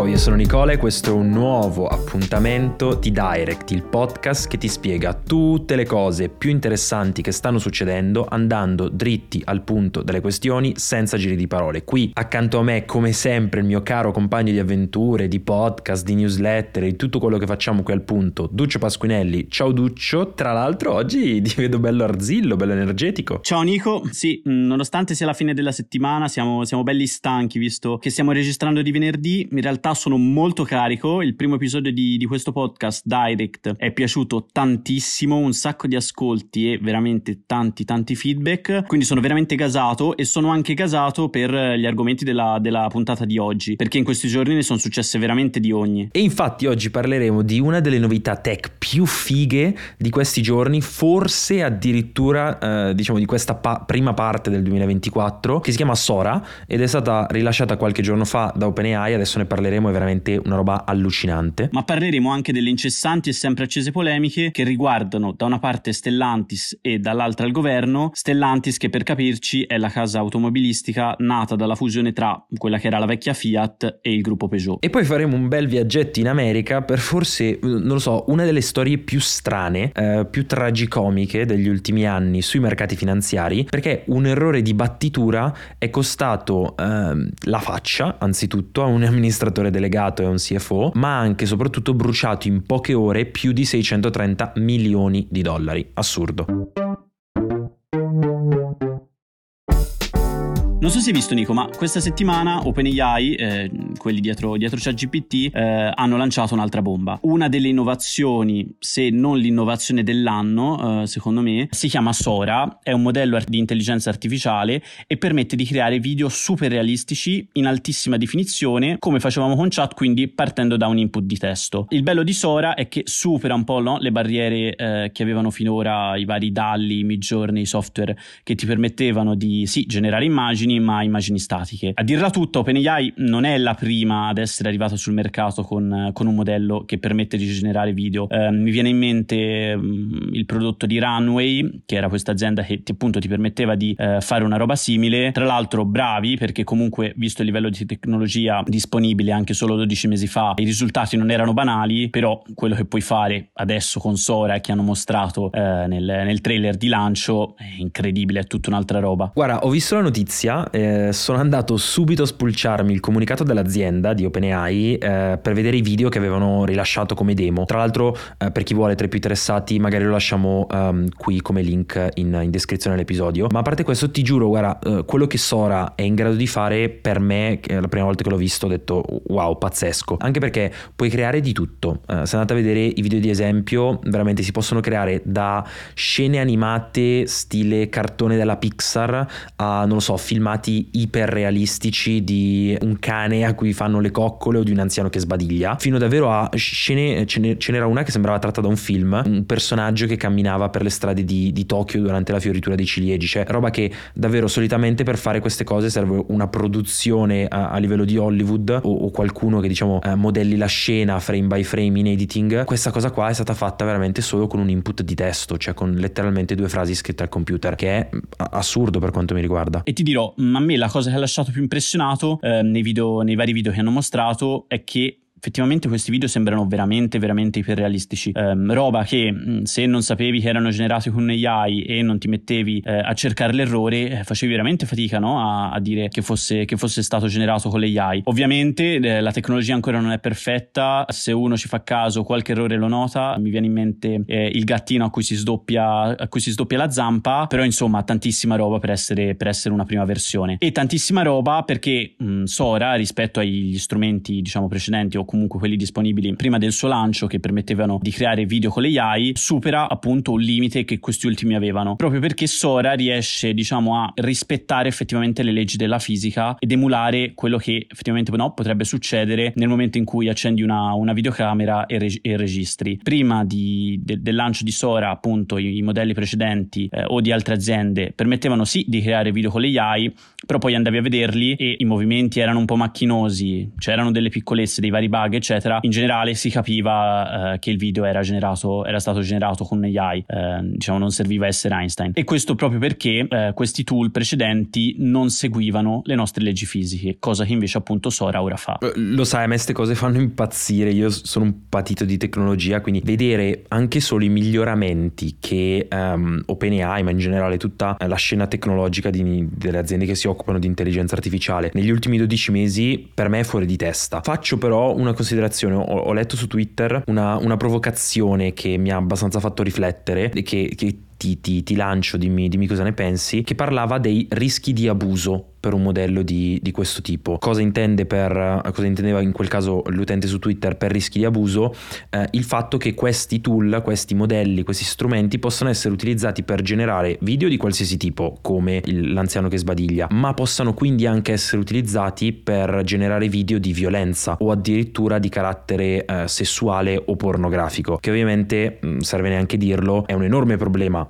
Ciao, io sono Nicola e questo è un nuovo appuntamento di Direct, il podcast che ti spiega tutte le cose più interessanti che stanno succedendo andando dritti al punto delle questioni senza giri di parole. Qui accanto a me, come sempre, il mio caro compagno di avventure, di podcast, di newsletter, di tutto quello che facciamo qui al punto, Duccio Pasquinelli. Ciao Duccio, tra l'altro oggi ti vedo bello arzillo, bello energetico. Ciao Nico, sì, nonostante sia la fine della settimana, siamo, siamo belli stanchi visto che stiamo registrando di venerdì, in realtà sono molto carico. Il primo episodio di, di, questo podcast, Direct, è piaciuto tantissimo, un sacco di ascolti e veramente tanti, tanti feedback. Quindi sono veramente gasato e sono anche gasato per gli argomenti della, della puntata di oggi, perché in questi giorni ne sono successe veramente di ogni. E infatti oggi parleremo di una delle novità tech più fighe di questi giorni, forse addirittura eh, diciamo di questa pa- prima parte del 2024, che si chiama Sora ed è stata rilasciata qualche giorno fa da OpenAI, adesso ne parleremo, è veramente una roba allucinante. Ma parleremo anche delle incessanti e sempre accese polemiche che riguardano da una parte Stellantis e dall'altra il governo. Stellantis che per capirci è la casa automobilistica nata dalla fusione tra quella che era la vecchia Fiat e il gruppo Peugeot. E poi faremo un bel viaggetto in America per forse, non lo so, una delle storie più strane, eh, più tragicomiche degli ultimi anni sui mercati finanziari, perché un errore di battitura è costato eh, la faccia, anzitutto, a un amministratore delegato e un CFO, ma ha anche e soprattutto bruciato in poche ore più di 630 milioni di dollari. Assurdo. Non so se hai visto Nico, ma questa settimana OpenAI, eh, quelli dietro, dietro ChatGPT, eh, hanno lanciato un'altra bomba. Una delle innovazioni, se non l'innovazione dell'anno, eh, secondo me, si chiama Sora, è un modello di intelligenza artificiale e permette di creare video super realistici in altissima definizione, come facevamo con chat, quindi partendo da un input di testo. Il bello di Sora è che supera un po' no, le barriere eh, che avevano finora i vari DALI, Midjourney, software che ti permettevano di sì, generare immagini ma immagini statiche. A dirla tutta, OpenAI non è la prima ad essere arrivata sul mercato con, con un modello che permette di generare video. Eh, mi viene in mente um, il prodotto di Runway, che era questa azienda che ti, appunto ti permetteva di eh, fare una roba simile. Tra l'altro bravi perché comunque visto il livello di tecnologia disponibile anche solo 12 mesi fa, i risultati non erano banali, però quello che puoi fare adesso con Sora che hanno mostrato eh, nel, nel trailer di lancio è incredibile, è tutta un'altra roba. Guarda, ho visto la notizia eh, sono andato subito a spulciarmi il comunicato dell'azienda di OpenAI eh, per vedere i video che avevano rilasciato come demo. Tra l'altro, eh, per chi vuole, tra i più interessati, magari lo lasciamo um, qui come link in, in, descrizione dell'episodio. Ma a parte questo, ti giuro, guarda, eh, quello che Sora è in grado di fare per me, la prima volta che l'ho visto, ho detto wow, pazzesco. Anche perché puoi creare di tutto. Eh, se andate a vedere i video di esempio, veramente si possono creare da scene animate stile cartone della Pixar a, non lo so, filmati filmati iperrealistici di un cane a cui fanno le coccole o di un anziano che sbadiglia, fino davvero a scene, ce, ce n'era una che sembrava tratta da un film, un personaggio che camminava per le strade di, di Tokyo durante la fioritura dei ciliegi, cioè roba che davvero solitamente per fare queste cose serve una produzione a, a livello di Hollywood o, o qualcuno che diciamo eh, modelli la scena frame by frame in editing. Questa cosa qua è stata fatta veramente solo con un input di testo, cioè con letteralmente due frasi scritte al computer, che è assurdo per quanto mi riguarda. E ti dirò, a me la cosa che ha lasciato più impressionato eh, nei, video, nei vari video che hanno mostrato è che effettivamente questi video sembrano veramente veramente iperrealistici. Um, roba che mm, se non sapevi che erano generati con AI e non ti mettevi eh, a cercare l'errore eh, facevi veramente fatica no? a, a, dire che fosse, che fosse, stato generato con l'AI ovviamente eh, la tecnologia ancora non è perfetta. Se uno ci fa caso qualche errore lo nota. Mi viene in mente eh, il gattino a cui, si sdoppia, a cui si sdoppia la zampa. Però insomma tantissima roba per essere, per essere una prima versione. E tantissima roba perché mh, mm, Sora rispetto agli strumenti diciamo precedenti o comunque quelli disponibili prima del suo lancio che permettevano di creare video con le AI, supera appunto un limite che questi ultimi avevano, proprio perché Sora riesce diciamo a rispettare effettivamente le leggi della fisica ed emulare quello che effettivamente no, potrebbe succedere nel momento in cui accendi una, una videocamera e, reg- e, registri. Prima di, de- del lancio di Sora appunto i, i modelli precedenti eh, o di altre aziende permettevano sì di creare video con le AI, però poi andavi a vederli e i movimenti erano un po' macchinosi, c'erano delle piccolezze, dei vari bug bug, eccetera, in generale si capiva eh, che il video era, generato, era stato generato con AI, eh, diciamo non serviva essere Einstein. E questo proprio perché eh, questi tool precedenti non seguivano le nostre leggi fisiche, cosa che invece appunto Sora ora fa. Eh, lo sai, a me queste cose fanno impazzire, io sono un patito di tecnologia, quindi vedere anche solo i miglioramenti che um, OpenAI, ma in generale tutta la scena tecnologica di, delle aziende che si occupano di intelligenza artificiale, negli ultimi 12 mesi per me è fuori di testa. Faccio però una considerazione, ho, ho letto su Twitter una, una, provocazione che mi ha abbastanza fatto riflettere che, che ti, ti, ti, lancio, dimmi, dimmi cosa ne pensi, che parlava dei rischi di abuso per un modello di, di questo tipo. Cosa, intende per, cosa intendeva in quel caso l'utente su Twitter per rischi di abuso? Eh, il fatto che questi tool, questi modelli, questi strumenti possano essere utilizzati per generare video di qualsiasi tipo, come il, l'anziano che sbadiglia, ma possano quindi anche essere utilizzati per generare video di violenza o addirittura di carattere eh, sessuale o pornografico, che ovviamente, mh, serve neanche dirlo, è un enorme problema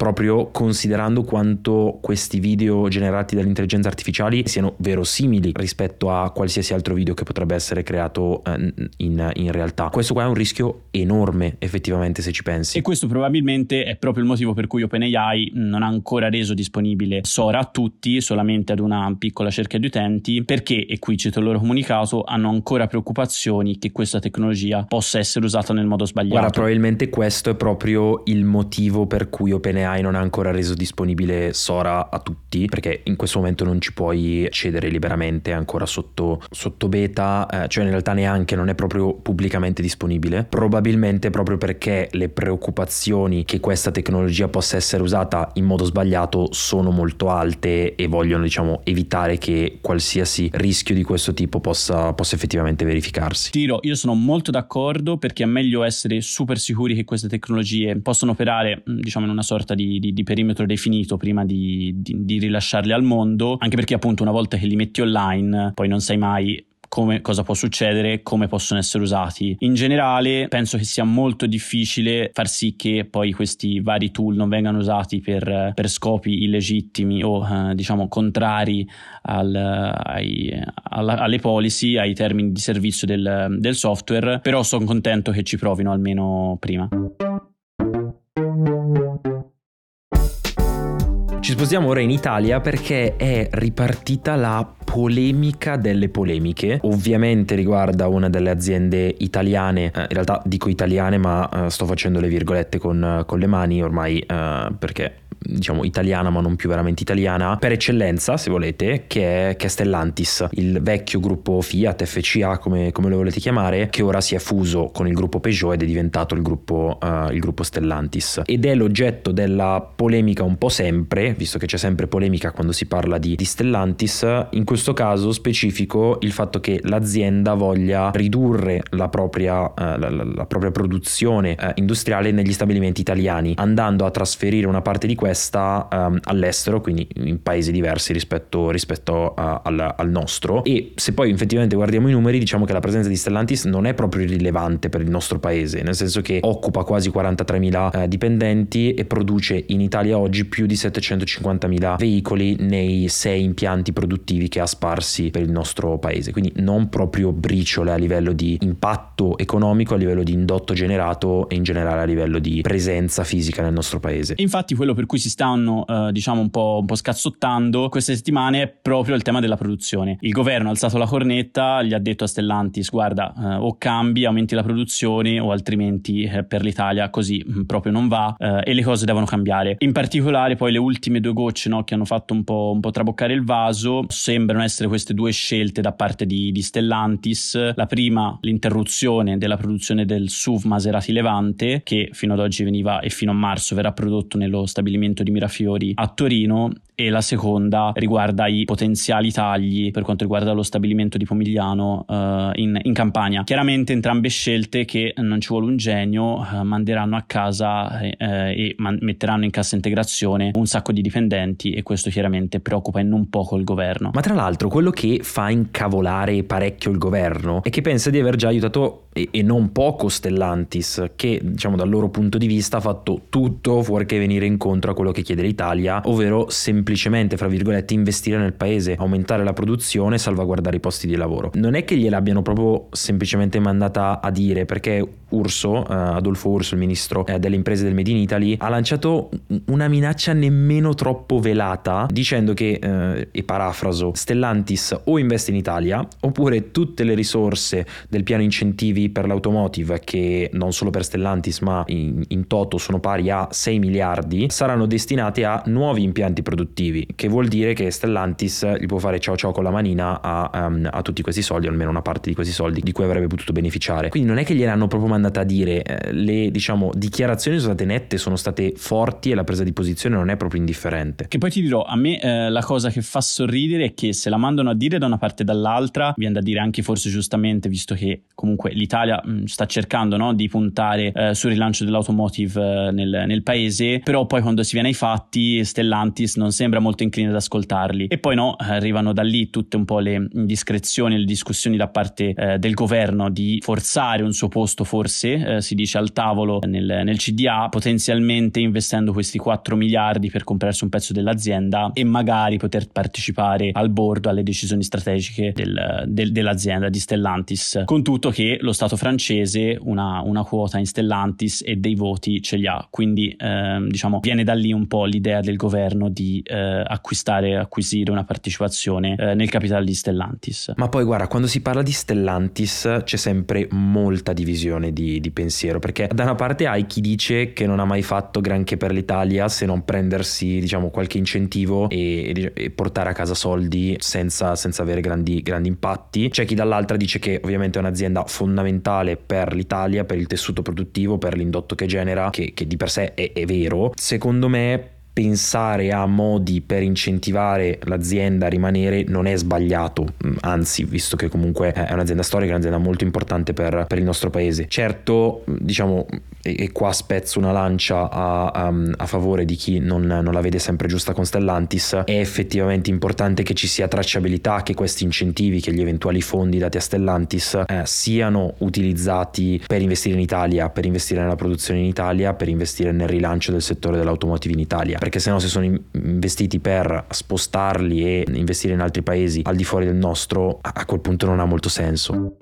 proprio considerando quanto questi video generati dall'intelligenza artificiale siano verosimili rispetto a qualsiasi altro video che potrebbe essere creato eh, in, in, realtà. Questo qua è un rischio enorme effettivamente se ci pensi. E questo probabilmente è proprio il motivo per cui OpenAI non ha ancora reso disponibile Sora a tutti, solamente ad una piccola cerchia di utenti, perché, e qui cito il loro comunicato, hanno ancora preoccupazioni che questa tecnologia possa essere usata nel modo sbagliato. Guarda, probabilmente questo è proprio il motivo per cui OpenAI OpenAI non ha ancora reso disponibile Sora a tutti perché in questo momento non ci puoi accedere liberamente, è ancora sotto, sotto beta, eh, cioè in realtà neanche non è proprio pubblicamente disponibile, probabilmente proprio perché le preoccupazioni che questa tecnologia possa essere usata in modo sbagliato sono molto alte e vogliono diciamo evitare che qualsiasi rischio di questo tipo possa, possa effettivamente verificarsi. Tiro, io sono molto d'accordo perché è meglio essere super sicuri che queste tecnologie possano operare diciamo in una sorta di di, di, di perimetro definito prima di, di rilasciarli al mondo, anche perché appunto una volta che li metti online poi non sai mai come, cosa può succedere, come possono essere usati. In generale penso che sia molto difficile far sì che poi questi vari tool non vengano usati per, per scopi illegittimi o eh, diciamo contrari al, ai, alla, alle policy, ai termini di servizio del, del software, però sono contento che ci provino almeno prima. Ci spostiamo ora in Italia perché è ripartita la polemica delle polemiche. Ovviamente riguarda una delle aziende italiane, eh, in realtà dico italiane ma eh, sto facendo le virgolette con, con le mani ormai eh, perché diciamo italiana ma non più veramente italiana per eccellenza se volete che è, che è Stellantis il vecchio gruppo Fiat FCA come, come, lo volete chiamare che ora si è fuso con il gruppo Peugeot ed è diventato il gruppo, uh, il gruppo Stellantis. Ed è l'oggetto della polemica un po' sempre visto che c'è sempre polemica quando si parla di, di Stellantis in questo caso specifico il fatto che l'azienda voglia ridurre la propria, uh, la, la, la propria produzione uh, industriale negli stabilimenti italiani andando a trasferire una parte di questa questa um, all'estero, quindi in paesi diversi rispetto, rispetto a, al, al, nostro. E se poi effettivamente guardiamo i numeri, diciamo che la presenza di Stellantis non è proprio rilevante per il nostro paese, nel senso che occupa quasi 43.000 eh, dipendenti e produce in Italia oggi più di 750.000 veicoli nei sei impianti produttivi che ha sparsi per il nostro paese. Quindi non proprio briciole a livello di impatto economico, a livello di indotto generato e in generale a livello di presenza fisica nel nostro paese. Infatti quello per cui si stanno eh, diciamo un po', un po' scazzottando queste settimane è proprio il tema della produzione. Il governo ha alzato la cornetta, gli ha detto a Stellantis guarda eh, o cambi, aumenti la produzione o altrimenti eh, per l'Italia così mh, mm, proprio non va eh, e le cose devono cambiare. In particolare poi le ultime due gocce no, che hanno fatto un po', un po', traboccare il vaso sembrano essere queste due scelte da parte di, di Stellantis. La prima l'interruzione della produzione del SUV Maserati Levante che fino ad oggi veniva e fino a marzo verrà prodotto nello stabilimento stabilimento di Mirafiori a Torino e la seconda riguarda i potenziali tagli per quanto riguarda lo stabilimento di Pomigliano uh, in, in, Campania. Chiaramente entrambe scelte che non ci vuole un genio uh, manderanno a casa eh, e man- metteranno in cassa integrazione un sacco di dipendenti e questo chiaramente preoccupa in non poco il governo. Ma tra l'altro quello che fa incavolare parecchio il governo è che pensa di aver già aiutato e, e non poco Stellantis che diciamo dal loro punto di vista ha fatto tutto fuorché venire incontro a quello che chiede l'Italia, ovvero semplicemente, fra virgolette, investire nel paese, aumentare la produzione, salvaguardare i posti di lavoro. Non è che gliel'abbiano proprio semplicemente mandata a dire, perché Urso, eh, Adolfo Urso, il ministro eh, delle imprese del Made in Italy, ha lanciato una minaccia nemmeno troppo velata, dicendo che, eh, e parafraso, Stellantis o investe in Italia, oppure tutte le risorse del piano incentivi per l'automotive, che non solo per Stellantis ma in, in toto sono pari a 6 miliardi, saranno destinate a nuovi impianti produttivi, che vuol dire che Stellantis gli può fare ciao ciao con la manina a, um, a tutti questi soldi, almeno una parte di questi soldi di cui avrebbe potuto beneficiare. Quindi non è che gliel'hanno proprio mandato andata a dire, eh, le diciamo, dichiarazioni sono state nette, sono state forti e la presa di posizione non è proprio indifferente. Che poi ti dirò, a me eh, la cosa che fa sorridere è che se la mandano a dire da una parte e dall'altra, viene da dire anche forse giustamente, visto che comunque l'Italia mh, mm, sta cercando no, di puntare eh, sul rilancio dell'automotive eh, nel, nel, paese, però poi quando si viene ai fatti Stellantis non sembra molto incline ad ascoltarli. E poi no, arrivano da lì tutte un po' le indiscrezioni, le discussioni da parte eh, del governo di forzare un suo posto forse eh, si dice al tavolo nel, nel, CDA, potenzialmente investendo questi 4 miliardi per comprarsi un pezzo dell'azienda e magari poter partecipare al board, alle decisioni strategiche del, del, dell'azienda di Stellantis. Con tutto che lo Stato francese una, una quota in Stellantis e dei voti ce li ha, quindi eh, diciamo viene da lì un po' l'idea del governo di eh, acquistare, acquisire una partecipazione eh, nel capitale di Stellantis. Ma poi guarda, quando si parla di Stellantis c'è sempre molta divisione di di, pensiero, perché da una parte hai chi dice che non ha mai fatto granché per l'Italia se non prendersi diciamo qualche incentivo e, e portare a casa soldi senza, senza avere grandi, grandi, impatti, c'è chi dall'altra dice che ovviamente è un'azienda fondamentale per l'Italia, per il tessuto produttivo, per l'indotto che genera, che, che di per sé è, è vero. Secondo me pensare a modi per incentivare l'azienda a rimanere non è sbagliato, mm, anzi, visto che comunque è un'azienda storica, è un'azienda molto importante per, per il nostro paese. Certo, diciamo, e, e qua spezzo una lancia a, a, a favore di chi non, non, la vede sempre giusta con Stellantis, è effettivamente importante che ci sia tracciabilità, che questi incentivi, che gli eventuali fondi dati a Stellantis eh, siano utilizzati per investire in Italia, per investire nella produzione in Italia, per investire nel rilancio del settore dell'automotive in Italia perché se no se sono investiti per spostarli e investire in altri paesi al di fuori del nostro, a quel punto non ha molto senso.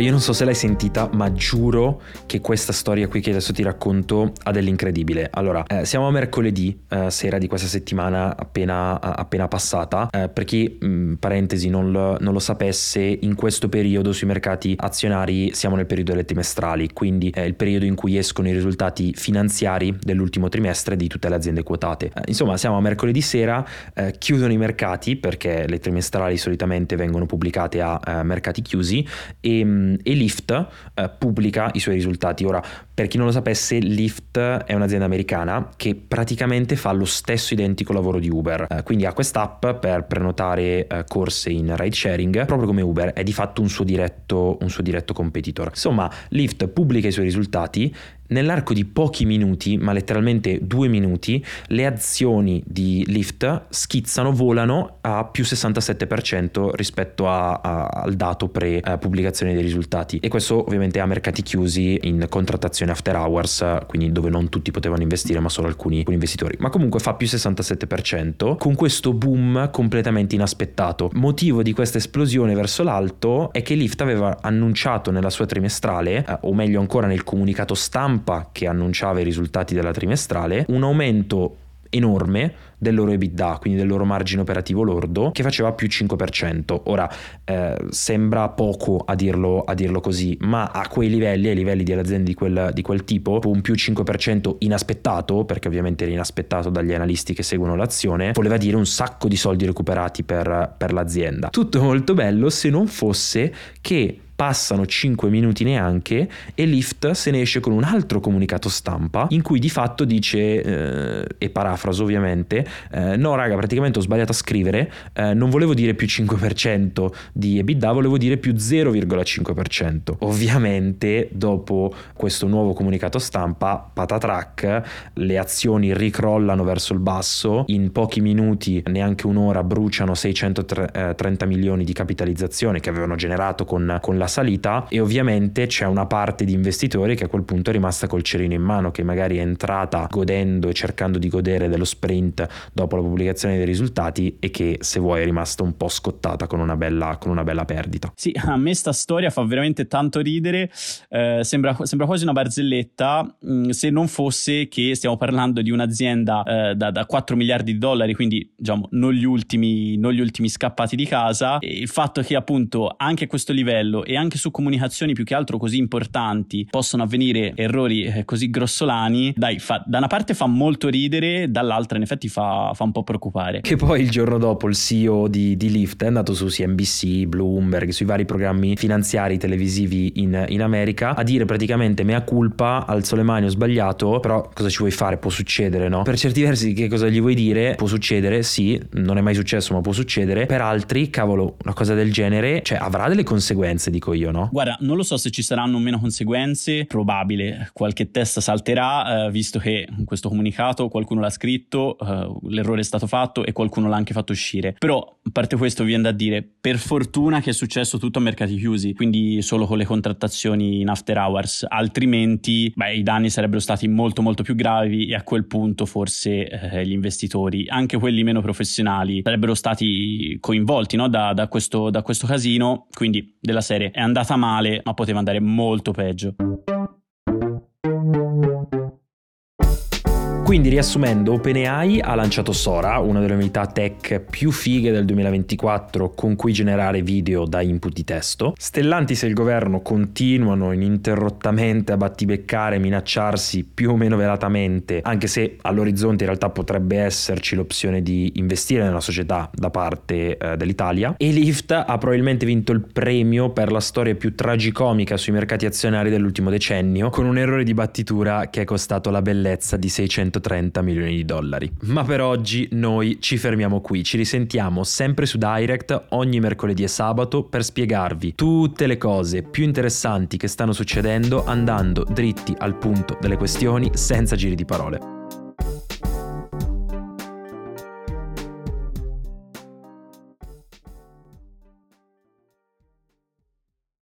Allora, io non so se l'hai sentita, ma giuro che questa storia qui che adesso ti racconto ha dell'incredibile. Allora, eh, siamo a mercoledì, eh, sera di questa settimana appena, appena passata. Eh, per chi, mh, mm, parentesi, non lo, non lo, sapesse, in questo periodo sui mercati azionari siamo nel periodo delle trimestrali, quindi è il periodo in cui escono i risultati finanziari dell'ultimo trimestre di tutte le aziende quotate. Eh, insomma, siamo a mercoledì sera, eh, chiudono i mercati perché le trimestrali solitamente vengono pubblicate a eh, mercati chiusi e Ehm, e Lyft eh, pubblica i suoi risultati. Ora, per chi non lo sapesse, Lyft è un'azienda americana che praticamente fa lo stesso identico lavoro di Uber. Eh, quindi ha quest'app per prenotare eh, corse in ride sharing, proprio come Uber, è di fatto un suo diretto, un suo diretto competitor. Insomma, Lyft pubblica i suoi risultati Nell'arco di pochi minuti, ma letteralmente due minuti, le azioni di Lyft schizzano, volano a più 67% rispetto a, a, al dato pre-pubblicazione dei risultati. E questo ovviamente a mercati chiusi in contrattazione after hours, quindi dove non tutti potevano investire, ma solo alcuni, alcuni investitori. Ma comunque fa più 67% con questo boom completamente inaspettato. Motivo di questa esplosione verso l'alto è che Lyft aveva annunciato nella sua trimestrale, eh, o meglio ancora nel comunicato stampa, stampa che annunciava i risultati della trimestrale, un aumento enorme del loro EBITDA, quindi del loro margine operativo lordo, che faceva più 5%. Ora eh, sembra poco a dirlo, a dirlo, così, ma a quei livelli, ai livelli di aziende di quel, di quel tipo, un più 5% inaspettato, perché ovviamente era inaspettato dagli analisti che seguono l'azione, voleva dire un sacco di soldi recuperati per, per l'azienda. Tutto molto bello se non fosse che passano 5 minuti neanche e Lyft se ne esce con un altro comunicato stampa in cui di fatto dice, eh, e parafraso ovviamente, eh, no raga praticamente ho sbagliato a scrivere, eh, non volevo dire più 5% di EBITDA, volevo dire più 0,5%. Ovviamente dopo questo nuovo comunicato stampa, patatrack, le azioni ricrollano verso il basso, in pochi minuti, neanche un'ora, bruciano 630 milioni di capitalizzazione che avevano generato con, con la salita e ovviamente c'è una parte di investitori che a quel punto è rimasta col cerino in mano, che magari è entrata godendo e cercando di godere dello sprint dopo la pubblicazione dei risultati e che se vuoi è rimasta un po' scottata con una bella, con una bella perdita. Sì, a me sta storia fa veramente tanto ridere, eh, sembra, sembra, quasi una barzelletta mh, mm, se non fosse che stiamo parlando di un'azienda eh, da, da, 4 miliardi di dollari, quindi diciamo non gli, ultimi, non gli ultimi scappati di casa, e il fatto che appunto anche a questo livello e anche su comunicazioni più che altro così importanti possono avvenire errori eh, così grossolani, dai, fa, da una parte fa molto ridere, dall'altra in effetti fa, fa un po' preoccupare. Che poi il giorno dopo il CEO di, di Lyft è andato su CNBC, Bloomberg, sui vari programmi finanziari televisivi in, in America a dire praticamente mea culpa, alzo le mani, ho sbagliato, però cosa ci vuoi fare? Può succedere, no? Per certi versi che cosa gli vuoi dire? Può succedere, sì, non è mai successo ma può succedere. Per altri, cavolo, una cosa del genere, cioè avrà delle conseguenze, dico io, no? Guarda, non lo so se ci saranno meno conseguenze, probabile, qualche testa salterà, eh, visto che in questo comunicato qualcuno l'ha scritto, eh, l'errore è stato fatto e qualcuno l'ha anche fatto uscire. Però, a parte questo, viene da dire, per fortuna che è successo tutto a mercati chiusi, quindi solo con le contrattazioni in after hours, altrimenti beh, i danni sarebbero stati molto molto più gravi e a quel punto forse eh, gli investitori, anche quelli meno professionali, sarebbero stati coinvolti no? da, da, questo, da questo casino, quindi della serie è andata male ma poteva andare molto peggio. Quindi riassumendo, OpenAI ha lanciato Sora, una delle novità tech più fighe del 2024 con cui generare video da input di testo. Stellantis e il governo continuano ininterrottamente a battibeccare e minacciarsi più o meno velatamente, anche se all'orizzonte in realtà potrebbe esserci l'opzione di investire nella società da parte eh, dell'Italia. E Lyft ha probabilmente vinto il premio per la storia più tragicomica sui mercati azionari dell'ultimo decennio, con un errore di battitura che è costato la bellezza di 600 130 milioni di dollari. Ma per oggi noi ci fermiamo qui, ci risentiamo sempre su Direct ogni mercoledì e sabato per spiegarvi tutte le cose più interessanti che stanno succedendo andando dritti al punto delle questioni senza giri di parole.